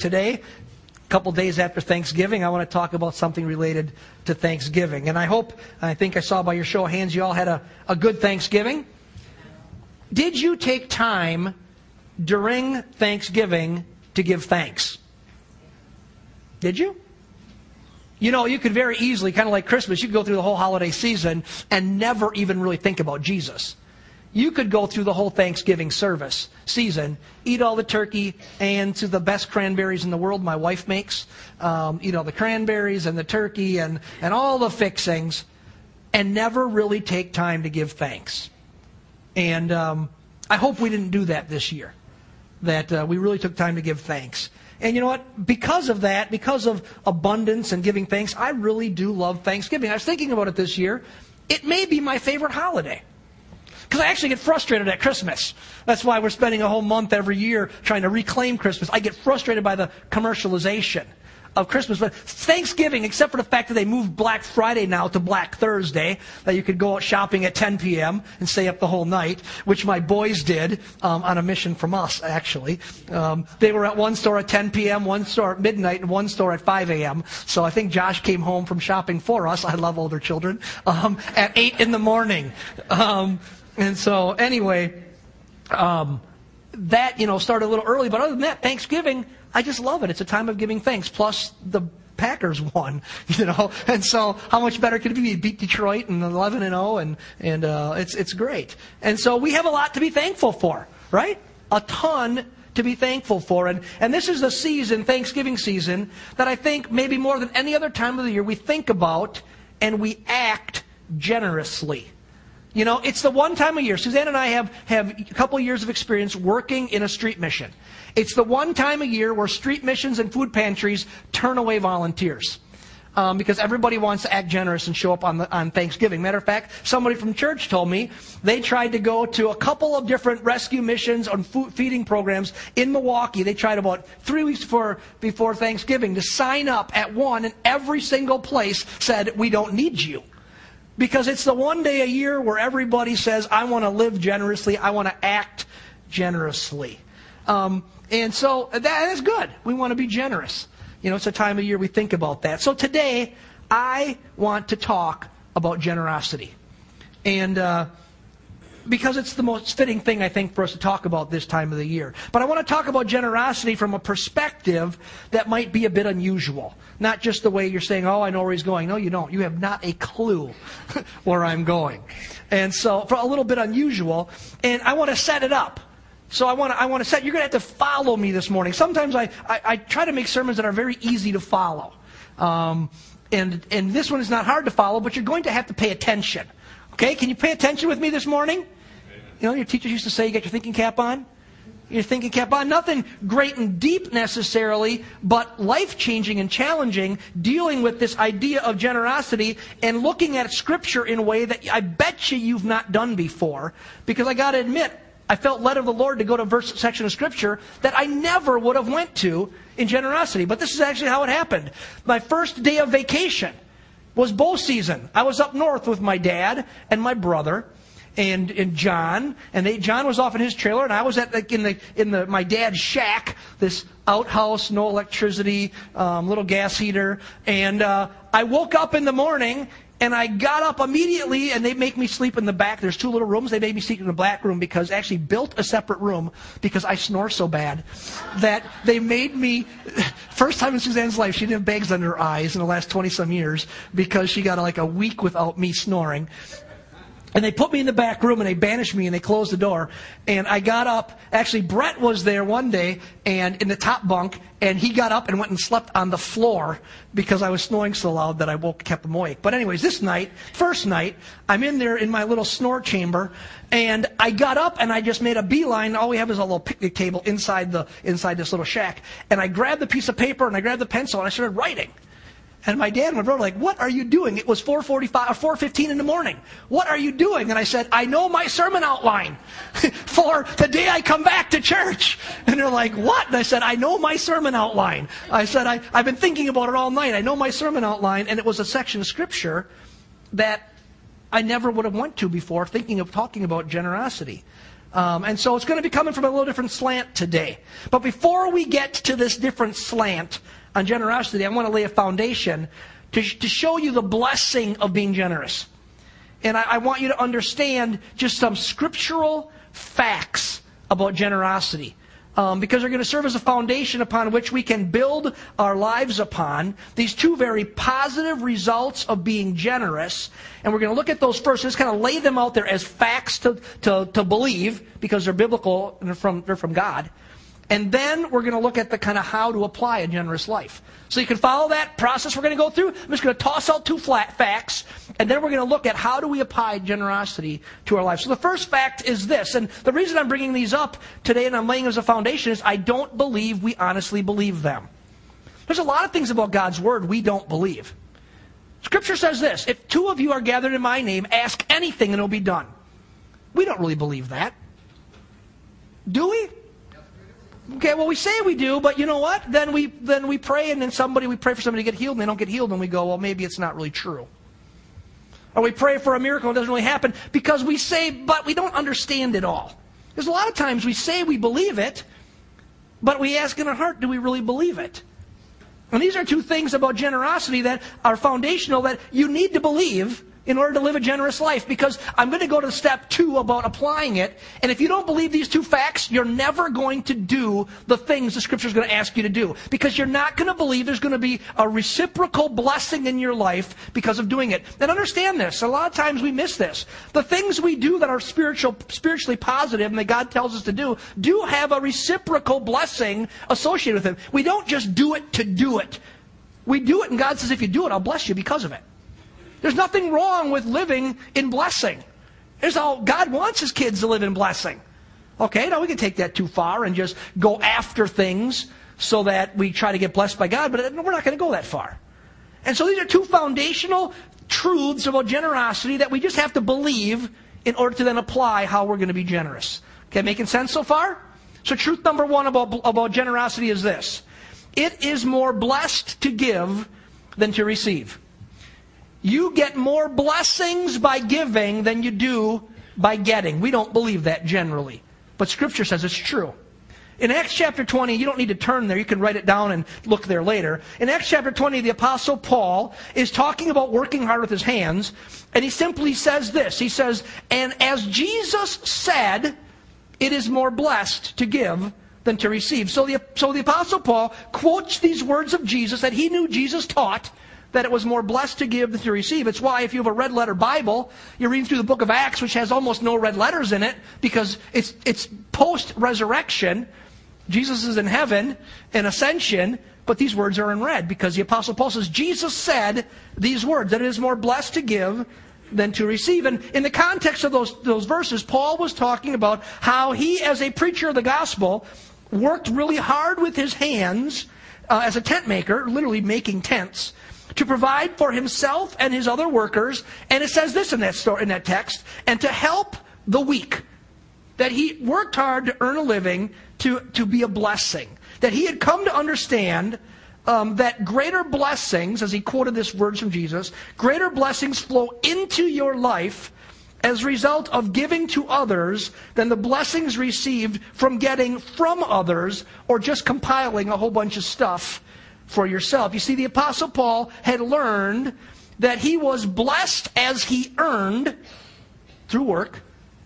today, a couple days after Thanksgiving, I want to talk about something related to Thanksgiving. And I hope, I think I saw by your show of hands, you all had a, a good Thanksgiving. Did you take time during Thanksgiving to give thanks? Did you? You know, you could very easily, kind of like Christmas, you could go through the whole holiday season and never even really think about Jesus. You could go through the whole Thanksgiving service season, eat all the turkey and to the best cranberries in the world my wife makes, um, you know, the cranberries and the turkey and, and all the fixings, and never really take time to give thanks. And um, I hope we didn't do that this year, that uh, we really took time to give thanks. And you know what? Because of that, because of abundance and giving thanks, I really do love Thanksgiving. I was thinking about it this year. It may be my favorite holiday. Because I actually get frustrated at Christmas. That's why we're spending a whole month every year trying to reclaim Christmas. I get frustrated by the commercialization of Christmas. But Thanksgiving, except for the fact that they moved Black Friday now to Black Thursday, that you could go out shopping at 10 p.m. and stay up the whole night, which my boys did um, on a mission from us, actually. Um, they were at one store at 10 p.m., one store at midnight, and one store at 5 a.m. So I think Josh came home from shopping for us. I love older children. Um, at 8 in the morning. And so, anyway, um, that, you know, started a little early. But other than that, Thanksgiving, I just love it. It's a time of giving thanks. Plus, the Packers won, you know, and so how much better could it be? Beat Detroit and 11 and 0, and and uh, it's it's great. And so we have a lot to be thankful for, right? A ton to be thankful for, and and this is the season, Thanksgiving season, that I think maybe more than any other time of the year we think about and we act generously. You know, it's the one time a year. Suzanne and I have, have a couple of years of experience working in a street mission. It's the one time a year where street missions and food pantries turn away volunteers. Um, because everybody wants to act generous and show up on, the, on Thanksgiving. Matter of fact, somebody from church told me they tried to go to a couple of different rescue missions and food feeding programs in Milwaukee. They tried about three weeks before, before Thanksgiving to sign up at one, and every single place said, We don't need you. Because it's the one day a year where everybody says, I want to live generously, I want to act generously. Um, and so that is good. We want to be generous. You know, it's a time of year we think about that. So today, I want to talk about generosity. And uh, because it's the most fitting thing, I think, for us to talk about this time of the year. But I want to talk about generosity from a perspective that might be a bit unusual. Not just the way you're saying, oh, I know where he's going. No, you don't. You have not a clue where I'm going. And so, for a little bit unusual. And I want to set it up. So I want to, I want to set, you're going to have to follow me this morning. Sometimes I, I, I try to make sermons that are very easy to follow. Um, and, and this one is not hard to follow, but you're going to have to pay attention. Okay, can you pay attention with me this morning? You know, your teachers used to say you got your thinking cap on. Your thinking cap on. Nothing great and deep necessarily, but life changing and challenging, dealing with this idea of generosity and looking at Scripture in a way that I bet you you've not done before. Because I got to admit, I felt led of the Lord to go to a verse section of Scripture that I never would have went to in generosity. But this is actually how it happened. My first day of vacation was bow season. I was up north with my dad and my brother and, and John, and they, John was off in his trailer, and I was at like in the in the my dad's shack, this outhouse, no electricity, um, little gas heater, and uh, I woke up in the morning. And I got up immediately, and they make me sleep in the back. There's two little rooms. They made me sleep in the black room because actually built a separate room because I snore so bad that they made me. First time in Suzanne's life, she didn't have bags under her eyes in the last 20 some years because she got like a week without me snoring. And they put me in the back room and they banished me and they closed the door. And I got up. Actually, Brett was there one day and in the top bunk, and he got up and went and slept on the floor because I was snoring so loud that I woke, kept him awake. But anyways, this night, first night, I'm in there in my little snore chamber, and I got up and I just made a beeline. All we have is a little picnic table inside the inside this little shack. And I grabbed the piece of paper and I grabbed the pencil and I started writing. And my dad and my brother like, what are you doing? It was 4.45 or 4.15 in the morning. What are you doing? And I said, I know my sermon outline for the day I come back to church. And they're like, what? And I said, I know my sermon outline. I said, I, I've been thinking about it all night. I know my sermon outline. And it was a section of scripture that I never would have went to before thinking of talking about generosity. Um, and so it's going to be coming from a little different slant today. But before we get to this different slant on generosity, I want to lay a foundation to, to show you the blessing of being generous. And I, I want you to understand just some scriptural facts about generosity um, because they're going to serve as a foundation upon which we can build our lives upon. These two very positive results of being generous. And we're going to look at those first, just kind of lay them out there as facts to, to, to believe because they're biblical and they're from, they're from God. And then we're going to look at the kind of how to apply a generous life. So you can follow that process we're going to go through. I'm just going to toss out two flat facts, and then we're going to look at how do we apply generosity to our life. So the first fact is this, and the reason I'm bringing these up today and I'm laying as a foundation is I don't believe we honestly believe them. There's a lot of things about God's Word we don't believe. Scripture says this if two of you are gathered in my name, ask anything and it'll be done. We don't really believe that. Do we? Okay, well we say we do, but you know what? Then we then we pray and then somebody we pray for somebody to get healed and they don't get healed and we go, well maybe it's not really true. Or we pray for a miracle and it doesn't really happen because we say, but we don't understand it all. There's a lot of times we say we believe it, but we ask in our heart, do we really believe it? And these are two things about generosity that are foundational that you need to believe in order to live a generous life because I'm going to go to step two about applying it. And if you don't believe these two facts, you're never going to do the things the scripture is going to ask you to do because you're not going to believe there's going to be a reciprocal blessing in your life because of doing it. And understand this. A lot of times we miss this. The things we do that are spiritual, spiritually positive and that God tells us to do do have a reciprocal blessing associated with them. We don't just do it to do it. We do it and God says, if you do it, I'll bless you because of it. There's nothing wrong with living in blessing. There's all God wants his kids to live in blessing. Okay, now we can take that too far and just go after things so that we try to get blessed by God, but we're not going to go that far. And so these are two foundational truths about generosity that we just have to believe in order to then apply how we're going to be generous. Okay, making sense so far? So truth number one about, about generosity is this. It is more blessed to give than to receive. You get more blessings by giving than you do by getting. We don't believe that generally. But Scripture says it's true. In Acts chapter 20, you don't need to turn there, you can write it down and look there later. In Acts chapter 20, the Apostle Paul is talking about working hard with his hands, and he simply says this He says, And as Jesus said, it is more blessed to give than to receive. So the, so the Apostle Paul quotes these words of Jesus that he knew Jesus taught that it was more blessed to give than to receive. It's why if you have a red letter Bible, you're reading through the book of Acts, which has almost no red letters in it, because it's, it's post resurrection. Jesus is in heaven in ascension, but these words are in red because the Apostle Paul says, Jesus said these words, that it is more blessed to give than to receive. And in the context of those, those verses, Paul was talking about how he, as a preacher of the gospel, worked really hard with his hands uh, as a tent maker, literally making tents, to provide for himself and his other workers. And it says this in that story, in that text, and to help the weak. That he worked hard to earn a living to, to be a blessing. That he had come to understand um, that greater blessings, as he quoted this words from Jesus, greater blessings flow into your life as a result of giving to others than the blessings received from getting from others or just compiling a whole bunch of stuff for yourself. You see, the Apostle Paul had learned that he was blessed as he earned through work,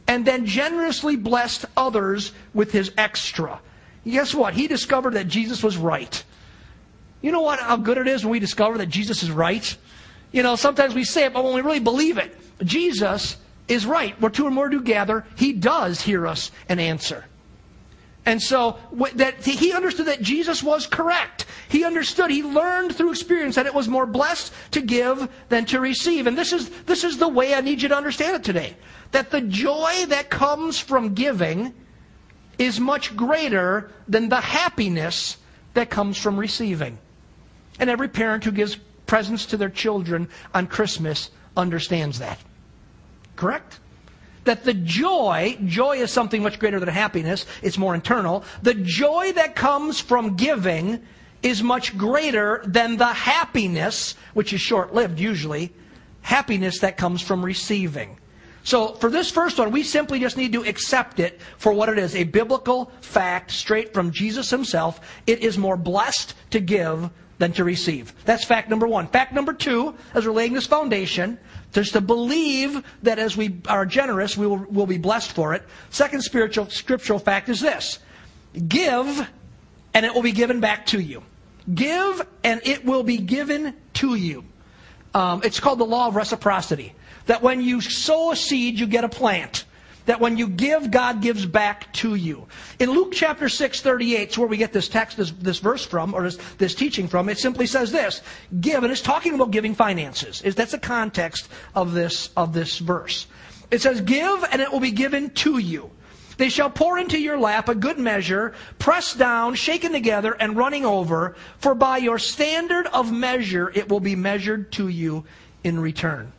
and then generously blessed others with his extra. Guess what? He discovered that Jesus was right. You know what? How good it is when we discover that Jesus is right? You know, sometimes we say it, but when we really believe it, Jesus is right. Where two or more do gather, he does hear us and answer. And so that he understood that Jesus was correct. He understood, he learned through experience that it was more blessed to give than to receive. And this is, this is the way I need you to understand it today. That the joy that comes from giving is much greater than the happiness that comes from receiving. And every parent who gives presents to their children on Christmas understands that. Correct? That the joy, joy is something much greater than happiness, it's more internal. The joy that comes from giving is much greater than the happiness, which is short lived usually, happiness that comes from receiving. So for this first one, we simply just need to accept it for what it is a biblical fact straight from Jesus himself. It is more blessed to give than to receive. That's fact number one. Fact number two, as we're laying this foundation, just to believe that as we are generous, we will, will be blessed for it. Second spiritual scriptural fact is this give, and it will be given back to you. Give, and it will be given to you. Um, it's called the law of reciprocity that when you sow a seed, you get a plant. That when you give, God gives back to you. In Luke chapter 6, 38, is where we get this text, this, this verse from, or this, this, teaching from. It simply says this, give, and it's talking about giving finances. That's the context of this, of this verse. It says, give, and it will be given to you. They shall pour into your lap a good measure, pressed down, shaken together, and running over, for by your standard of measure it will be measured to you in return.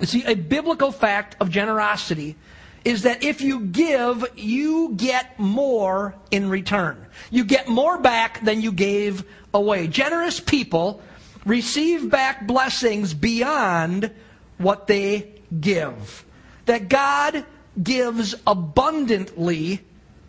You see, a biblical fact of generosity is that if you give, you get more in return. You get more back than you gave away. Generous people receive back blessings beyond what they give. That God gives abundantly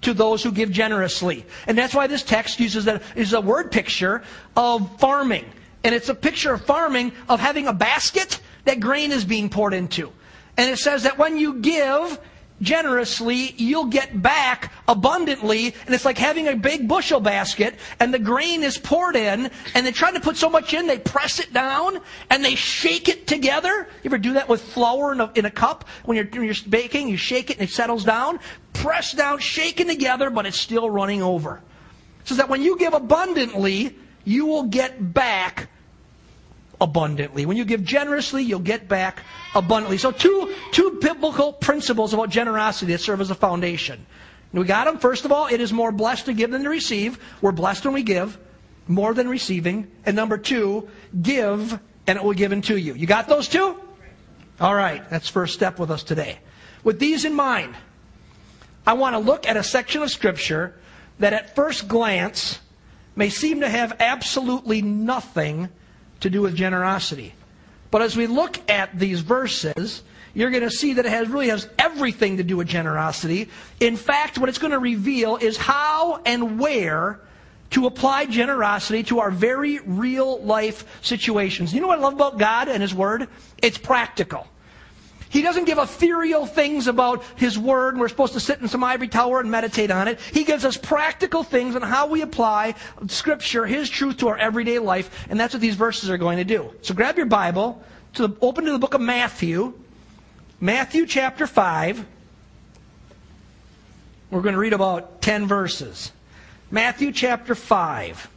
to those who give generously. And that's why this text uses a, is a word picture of farming. And it's a picture of farming of having a basket that grain is being poured into. And it says that when you give generously, you'll get back abundantly. And it's like having a big bushel basket and the grain is poured in and they try to put so much in, they press it down and they shake it together. You ever do that with flour in a, in a cup? When you're, when you're baking, you shake it and it settles down. Press down, shaken together, but it's still running over. So that when you give abundantly, you will get back abundantly. When you give generously, you'll get back abundantly. So two, two biblical principles about generosity that serve as a foundation. we got them. First of all, it is more blessed to give than to receive. We're blessed when we give, more than receiving. And number two, give and it will be given to you. You got those two? All right, that's first step with us today. With these in mind, I want to look at a section of Scripture that at first glance may seem to have absolutely nothing to do with generosity. But as we look at these verses, you're going to see that it has, really has everything to do with generosity. In fact, what it's going to reveal is how and where to apply generosity to our very real life situations. You know what I love about God and His Word? It's practical. He doesn't give ethereal things about His Word, and we're supposed to sit in some ivory tower and meditate on it. He gives us practical things on how we apply Scripture, His truth, to our everyday life, and that's what these verses are going to do. So grab your Bible, to the, open to the book of Matthew, Matthew chapter 5. We're going to read about 10 verses. Matthew chapter 5.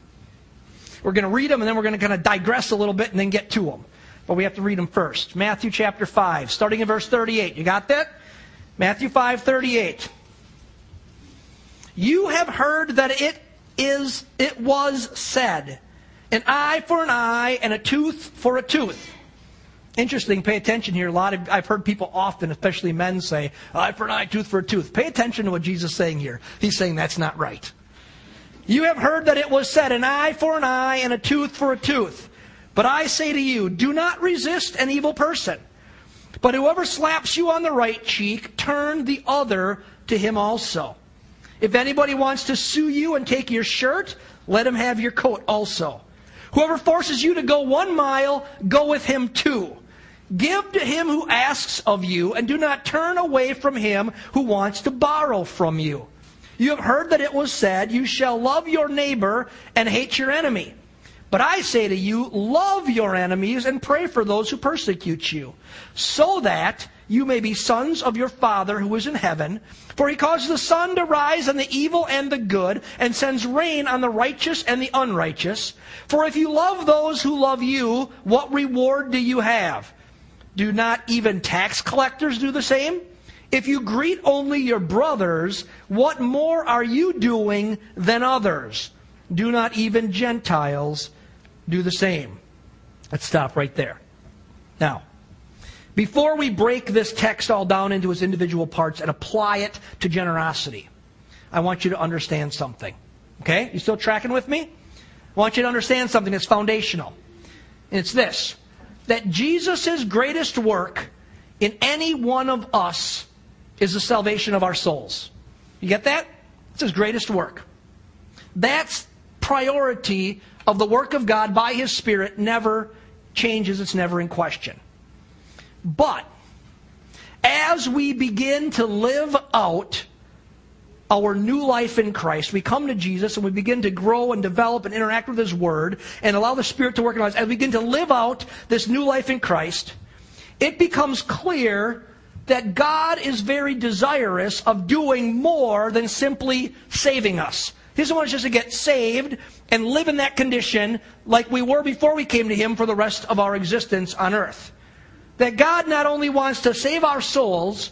We're going to read them, and then we're going to kind of digress a little bit and then get to them. But we have to read them first. Matthew chapter 5, starting in verse 38. You got that? Matthew 5, 38. You have heard that it is, it was said, an eye for an eye and a tooth for a tooth. Interesting, pay attention here. A lot of, I've heard people often, especially men, say, eye for an eye, tooth for a tooth. Pay attention to what Jesus is saying here. He's saying that's not right. You have heard that it was said, an eye for an eye and a tooth for a tooth. But I say to you, do not resist an evil person. But whoever slaps you on the right cheek, turn the other to him also. If anybody wants to sue you and take your shirt, let him have your coat also. Whoever forces you to go one mile, go with him two. Give to him who asks of you, and do not turn away from him who wants to borrow from you. You have heard that it was said, You shall love your neighbor and hate your enemy. But I say to you, love your enemies and pray for those who persecute you, so that you may be sons of your Father who is in heaven. For he causes the sun to rise on the evil and the good, and sends rain on the righteous and the unrighteous. For if you love those who love you, what reward do you have? Do not even tax collectors do the same? If you greet only your brothers, what more are you doing than others? Do not even Gentiles do the same. Let's stop right there. Now, before we break this text all down into its individual parts and apply it to generosity, I want you to understand something. Okay? You still tracking with me? I want you to understand something that's foundational. And it's this that Jesus' greatest work in any one of us is the salvation of our souls. You get that? It's his greatest work. That's priority of the work of God by his Spirit never changes, it's never in question. But as we begin to live out our new life in Christ, we come to Jesus and we begin to grow and develop and interact with His Word and allow the Spirit to work in lives. As we begin to live out this new life in Christ, it becomes clear that God is very desirous of doing more than simply saving us. He doesn't want us just to get saved and live in that condition like we were before we came to Him for the rest of our existence on earth. That God not only wants to save our souls,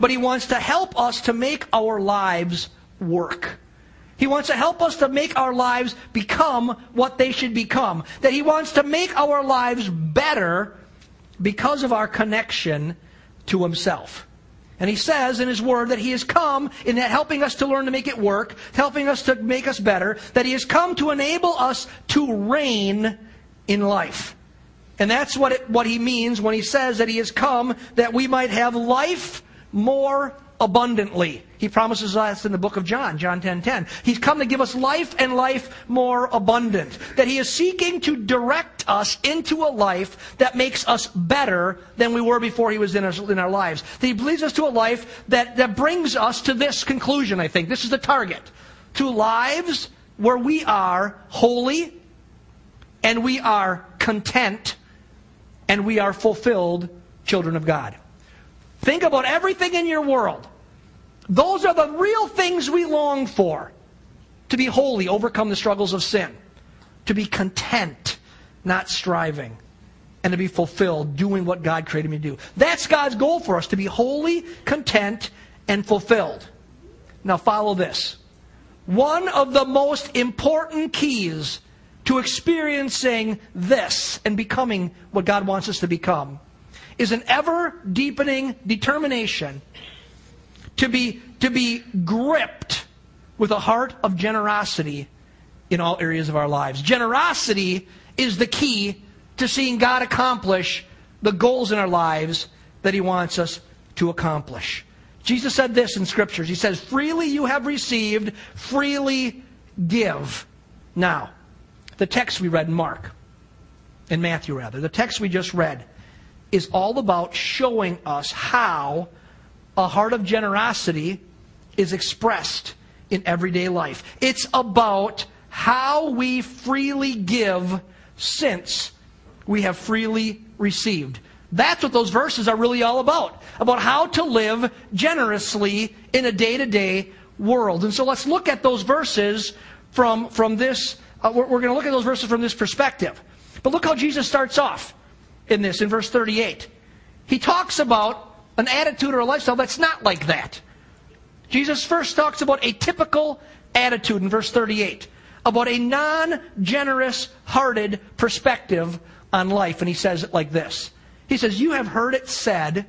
but He wants to help us to make our lives work. He wants to help us to make our lives become what they should become. That He wants to make our lives better because of our connection to Himself. And He says in His Word that He has come in helping us to learn to make it work, helping us to make us better, that He has come to enable us to reign in life. And that's what, it, what He means when He says that He has come that we might have life more abundantly. He promises us in the book of John, John 10:10. 10, 10. He's come to give us life and life more abundant. That he is seeking to direct us into a life that makes us better than we were before he was in our, in our lives. That he leads us to a life that, that brings us to this conclusion, I think. This is the target. To lives where we are holy and we are content and we are fulfilled children of God. Think about everything in your world. Those are the real things we long for. To be holy, overcome the struggles of sin. To be content, not striving. And to be fulfilled, doing what God created me to do. That's God's goal for us, to be holy, content, and fulfilled. Now follow this. One of the most important keys to experiencing this and becoming what God wants us to become is an ever deepening determination to be, to be gripped with a heart of generosity in all areas of our lives. Generosity is the key to seeing God accomplish the goals in our lives that He wants us to accomplish. Jesus said this in Scriptures. He says, Freely you have received, freely give. Now, the text we read in Mark, in Matthew rather, the text we just read, is all about showing us how a heart of generosity is expressed in everyday life. It's about how we freely give since we have freely received. That's what those verses are really all about. About how to live generously in a day to day world. And so let's look at those verses from, from this. Uh, we're, we're going to look at those verses from this perspective. But look how Jesus starts off in this, in verse 38. He talks about an attitude or a lifestyle that's not like that. Jesus first talks about a typical attitude in verse 38, about a non generous hearted perspective on life. And he says it like this He says, You have heard it said,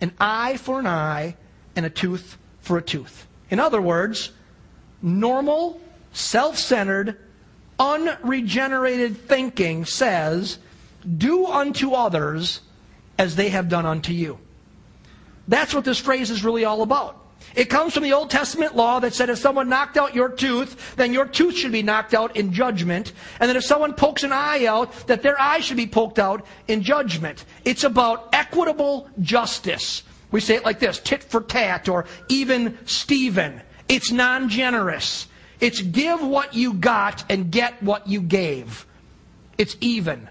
an eye for an eye and a tooth for a tooth. In other words, normal, self centered, unregenerated thinking says do unto others as they have done unto you. That's what this phrase is really all about. It comes from the Old Testament law that said if someone knocked out your tooth, then your tooth should be knocked out in judgment. And that if someone pokes an eye out, that their eye should be poked out in judgment. It's about equitable justice. We say it like this tit for tat or even Stephen. It's non generous. It's give what you got and get what you gave. It's even.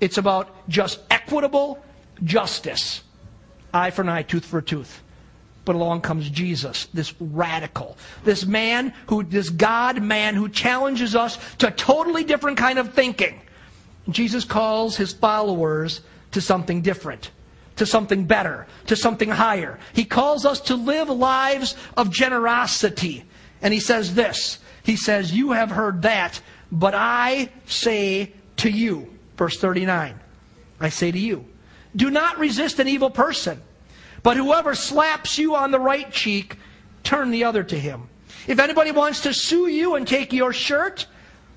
It's about just equitable justice. Eye for an eye, tooth for a tooth. But along comes Jesus, this radical, this man who, this God man who challenges us to a totally different kind of thinking. Jesus calls his followers to something different, to something better, to something higher. He calls us to live lives of generosity. And he says this He says, You have heard that, but I say to you. Verse 39 I say to you, do not resist an evil person, but whoever slaps you on the right cheek, turn the other to him. If anybody wants to sue you and take your shirt,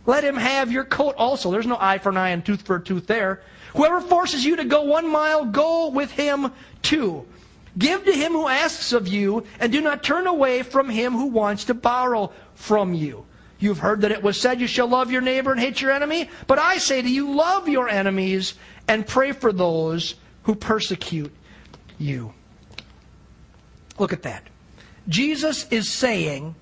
let him have your coat also. There's no eye for an eye and tooth for a tooth there. Whoever forces you to go one mile, go with him two. Give to him who asks of you, and do not turn away from him who wants to borrow from you. You've heard that it was said, You shall love your neighbor and hate your enemy. But I say to you, love your enemies and pray for those who persecute you. Look at that. Jesus is saying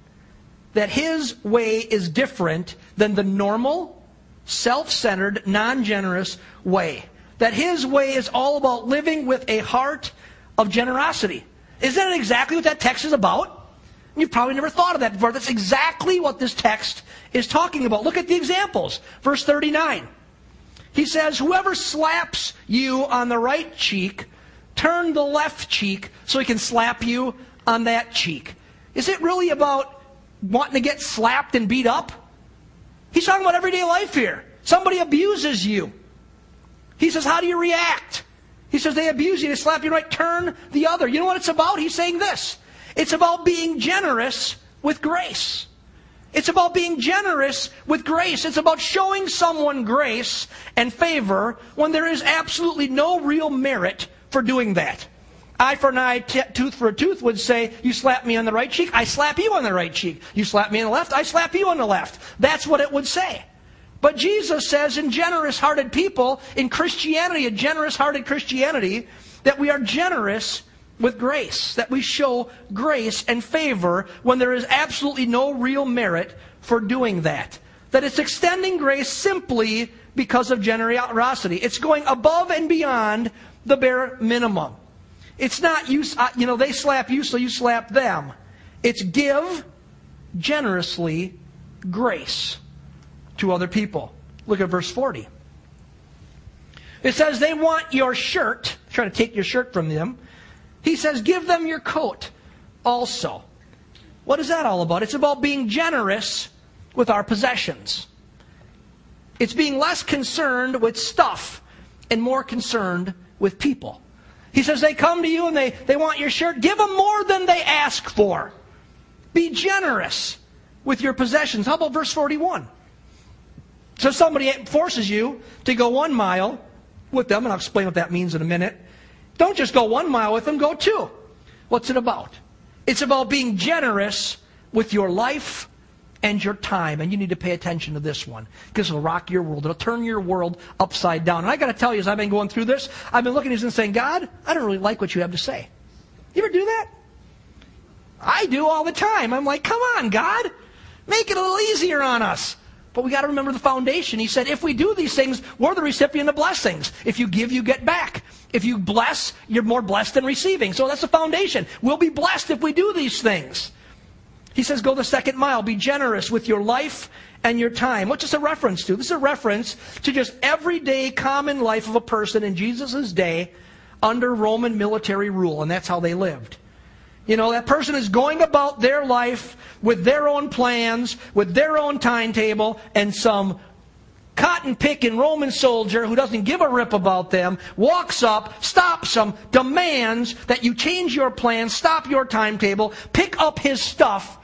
that his way is different than the normal, self centered, non generous way. That his way is all about living with a heart of generosity. Isn't that exactly what that text is about? You've probably never thought of that before. That's exactly what this text is talking about. Look at the examples. Verse 39. He says, Whoever slaps you on the right cheek, turn the left cheek so he can slap you on that cheek. Is it really about wanting to get slapped and beat up? He's talking about everyday life here. Somebody abuses you. He says, How do you react? He says, They abuse you, they slap you right, turn the other. You know what it's about? He's saying this it's about being generous with grace. It's about being generous with grace. It's about showing someone grace and favor when there is absolutely no real merit for doing that. Eye for an eye, t- tooth for a tooth would say, You slap me on the right cheek, I slap you on the right cheek. You slap me on the left, I slap you on the left. That's what it would say. But Jesus says in generous hearted people, in Christianity, a generous hearted Christianity, that we are generous with grace, that we show grace and favor when there is absolutely no real merit for doing that. That it's extending grace simply because of generosity. It's going above and beyond the bare minimum. It's not you, uh, you know, they slap you, so you slap them. It's give generously grace to other people. Look at verse 40. It says they want your shirt, trying to take your shirt from them. He says, give them your coat also. What is that all about? It's about being generous with our possessions. It's being less concerned with stuff and more concerned with people. He says they come to you and they, they want your shirt. Give them more than they ask for. Be generous with your possessions. How about verse 41? So somebody forces you to go one mile with them, and I'll explain what that means in a minute. Don't just go one mile with them, go two. What's it about? It's about being generous with your life and your time. And you need to pay attention to this one because it'll rock your world. It'll turn your world upside down. And I got to tell you, as I've been going through this, I've been looking at this and saying, God, I don't really like what you have to say. You ever do that? I do all the time. I'm like, come on, God. Make it a little easier on us. But we got to remember the foundation. He said, if we do these things, we're the recipient of blessings. If you give, you get back. If you bless, you're more blessed than receiving. So that's the foundation. We'll be blessed if we do these things. He says, go the second mile. Be generous with your life and your time. What's this a reference to? This is a reference to just everyday common life of a person in Jesus' day under Roman military rule. And that's how they lived. You know, that person is going about their life with their own plans, with their own timetable, and some cotton picking Roman soldier who doesn't give a rip about them walks up, stops them, demands that you change your plans, stop your timetable, pick up his stuff,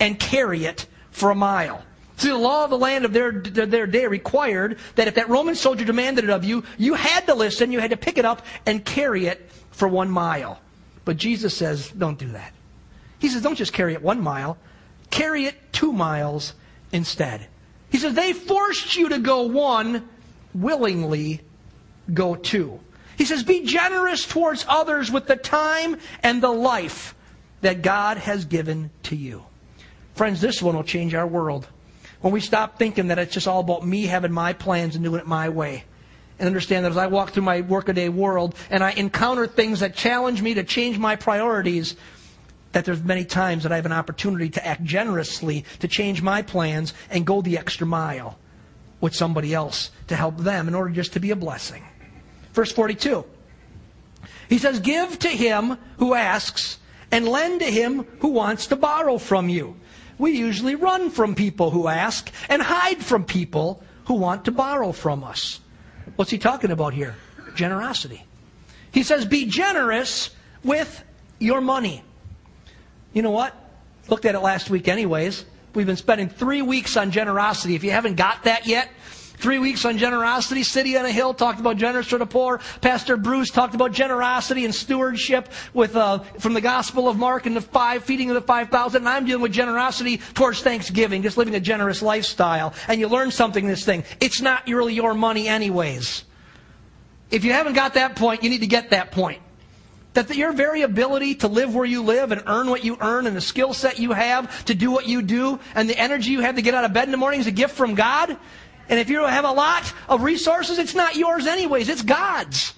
and carry it for a mile. See, the law of the land of their, their day required that if that Roman soldier demanded it of you, you had to listen, you had to pick it up and carry it for one mile. But Jesus says, don't do that. He says, don't just carry it one mile, carry it two miles instead. He says, they forced you to go one, willingly go two. He says, be generous towards others with the time and the life that God has given to you. Friends, this one will change our world. When we stop thinking that it's just all about me having my plans and doing it my way and understand that as I walk through my workaday world and I encounter things that challenge me to change my priorities, that there's many times that I have an opportunity to act generously, to change my plans and go the extra mile with somebody else to help them in order just to be a blessing. Verse 42. He says, Give to him who asks and lend to him who wants to borrow from you. We usually run from people who ask and hide from people who want to borrow from us. What's he talking about here? Generosity. He says, be generous with your money. You know what? Looked at it last week, anyways. We've been spending three weeks on generosity. If you haven't got that yet, Three weeks on generosity. City on a Hill talked about generous to the poor. Pastor Bruce talked about generosity and stewardship with uh, from the Gospel of Mark and the five feeding of the five thousand. And I'm dealing with generosity towards Thanksgiving, just living a generous lifestyle. And you learn something in this thing. It's not really your money, anyways. If you haven't got that point, you need to get that point. That your very ability to live where you live and earn what you earn and the skill set you have to do what you do and the energy you have to get out of bed in the morning is a gift from God. And if you have a lot of resources, it's not yours anyways, it's God's.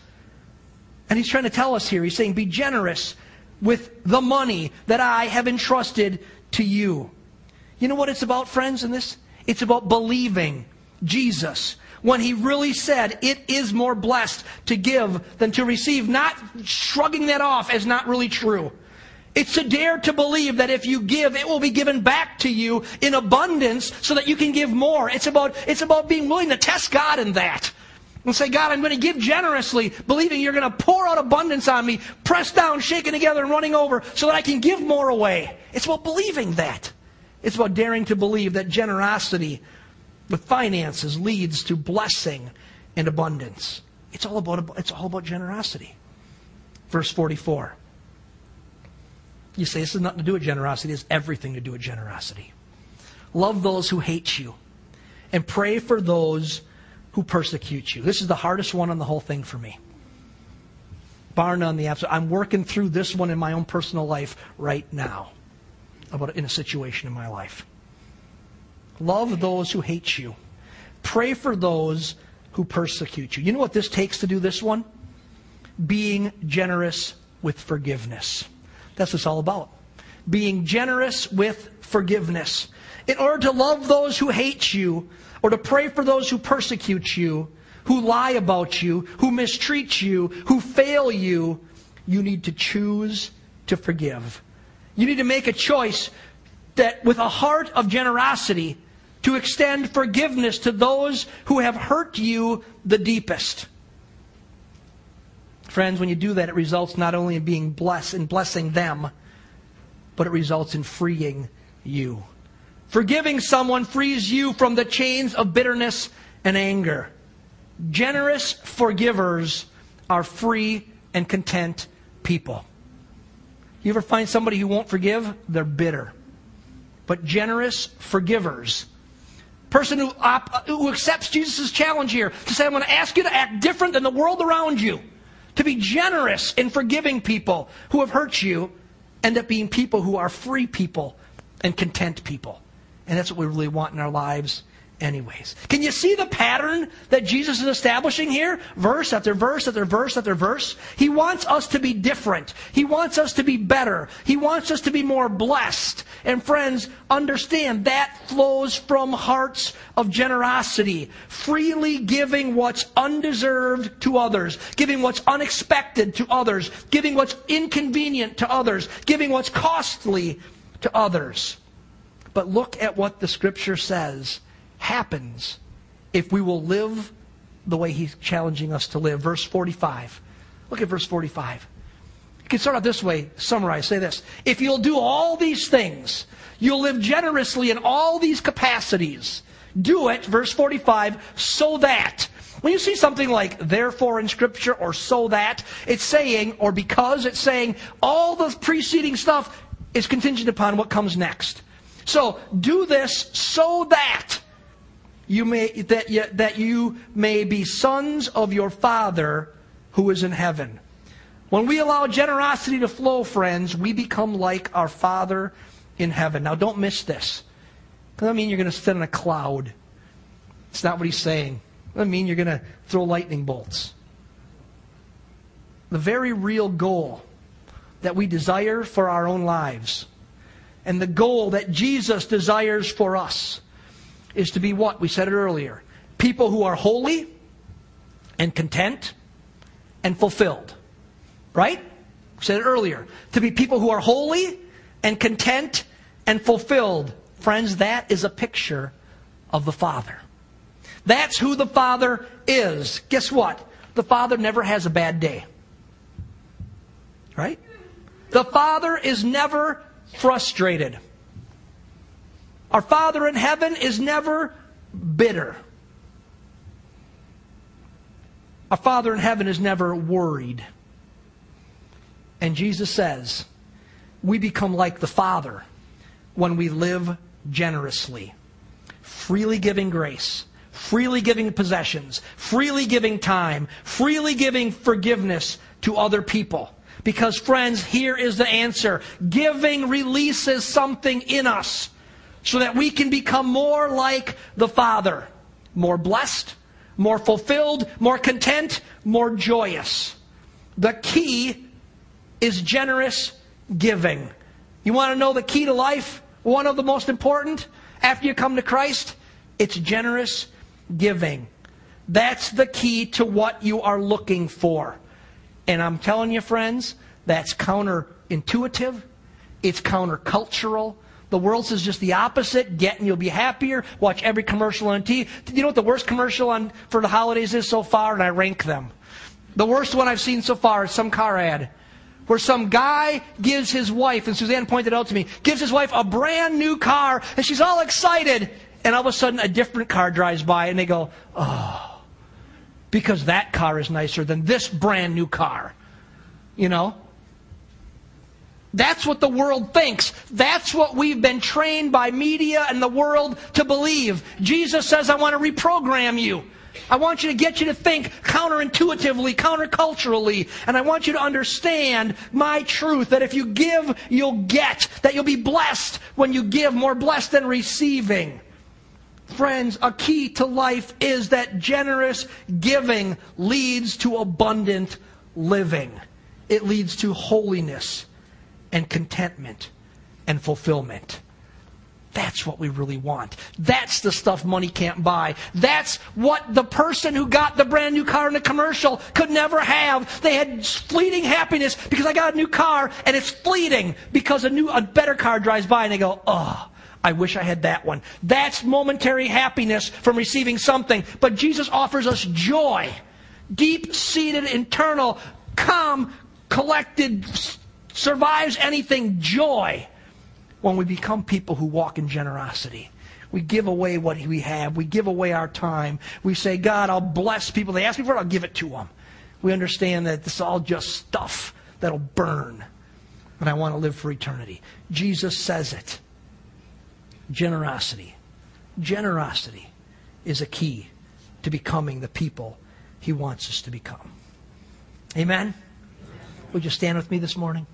And he's trying to tell us here, he's saying, be generous with the money that I have entrusted to you. You know what it's about, friends, in this? It's about believing Jesus when he really said it is more blessed to give than to receive, not shrugging that off as not really true. It's to dare to believe that if you give, it will be given back to you in abundance so that you can give more. It's about, it's about being willing to test God in that. And say, God, I'm going to give generously, believing you're going to pour out abundance on me, pressed down, shaken together, and running over, so that I can give more away. It's about believing that. It's about daring to believe that generosity with finances leads to blessing and abundance. It's all about, it's all about generosity. Verse 44. You say this has nothing to do with generosity. It has everything to do with generosity. Love those who hate you and pray for those who persecute you. This is the hardest one on the whole thing for me. Bar none, the absolute. I'm working through this one in my own personal life right now, about in a situation in my life. Love those who hate you. Pray for those who persecute you. You know what this takes to do this one? Being generous with forgiveness. That's what it's all about. Being generous with forgiveness. In order to love those who hate you, or to pray for those who persecute you, who lie about you, who mistreat you, who fail you, you need to choose to forgive. You need to make a choice that with a heart of generosity to extend forgiveness to those who have hurt you the deepest. Friends, when you do that, it results not only in being blessed and blessing them, but it results in freeing you. Forgiving someone frees you from the chains of bitterness and anger. Generous forgivers are free and content people. You ever find somebody who won't forgive? They're bitter. But generous forgivers, person who, op- who accepts Jesus' challenge here to say, I'm going to ask you to act different than the world around you to be generous in forgiving people who have hurt you, end up being people who are free people and content people. And that's what we really want in our lives anyways. Can you see the pattern that Jesus is establishing here? Verse after verse after verse after verse. He wants us to be different. He wants us to be better. He wants us to be more blessed. And friends, understand that flows from hearts of generosity, freely giving what's undeserved to others, giving what's unexpected to others, giving what's inconvenient to others, giving what's costly to others. But look at what the scripture says happens if we will live the way he's challenging us to live. Verse 45. Look at verse 45. You can start out this way, summarize, say this. If you'll do all these things, you'll live generously in all these capacities. Do it, verse 45, so that. When you see something like therefore in Scripture or so that, it's saying, or because it's saying, all the preceding stuff is contingent upon what comes next. So do this so that you may, that, you, that you may be sons of your Father who is in heaven. When we allow generosity to flow, friends, we become like our Father in heaven. Now, don't miss this. Doesn't mean you're going to sit in a cloud. It's not what he's saying. Doesn't mean you're going to throw lightning bolts. The very real goal that we desire for our own lives and the goal that Jesus desires for us is to be what? We said it earlier. People who are holy and content and fulfilled. Right? We said it earlier. To be people who are holy and content and fulfilled. Friends, that is a picture of the Father. That's who the Father is. Guess what? The Father never has a bad day. Right? The Father is never frustrated. Our Father in heaven is never bitter. Our Father in heaven is never worried. And Jesus says, we become like the Father when we live generously, freely giving grace, freely giving possessions, freely giving time, freely giving forgiveness to other people. Because, friends, here is the answer giving releases something in us so that we can become more like the Father, more blessed, more fulfilled, more content, more joyous. The key is generous giving. You want to know the key to life? One of the most important after you come to Christ? It's generous giving. That's the key to what you are looking for. And I'm telling you, friends, that's counterintuitive. It's countercultural. The world says just the opposite. Get and you'll be happier. Watch every commercial on TV. You know what the worst commercial on for the holidays is so far? And I rank them. The worst one I've seen so far is some car ad where some guy gives his wife, and Suzanne pointed out to me, gives his wife a brand new car, and she's all excited. And all of a sudden, a different car drives by, and they go, oh, because that car is nicer than this brand new car. You know? That's what the world thinks. That's what we've been trained by media and the world to believe. Jesus says, I want to reprogram you. I want you to get you to think counterintuitively, counterculturally, and I want you to understand my truth that if you give, you'll get, that you'll be blessed when you give, more blessed than receiving. Friends, a key to life is that generous giving leads to abundant living. It leads to holiness and contentment and fulfillment. That's what we really want. That's the stuff money can't buy. That's what the person who got the brand new car in the commercial could never have. They had fleeting happiness because I got a new car and it's fleeting because a new, a better car drives by and they go, oh, I wish I had that one. That's momentary happiness from receiving something. But Jesus offers us joy. Deep seated, internal, calm, collected, survives anything joy when we become people who walk in generosity. We give away what we have. We give away our time. We say, God, I'll bless people. They ask me for it, I'll give it to them. We understand that is all just stuff that'll burn. And I want to live for eternity. Jesus says it. Generosity. Generosity is a key to becoming the people he wants us to become. Amen? Would you stand with me this morning?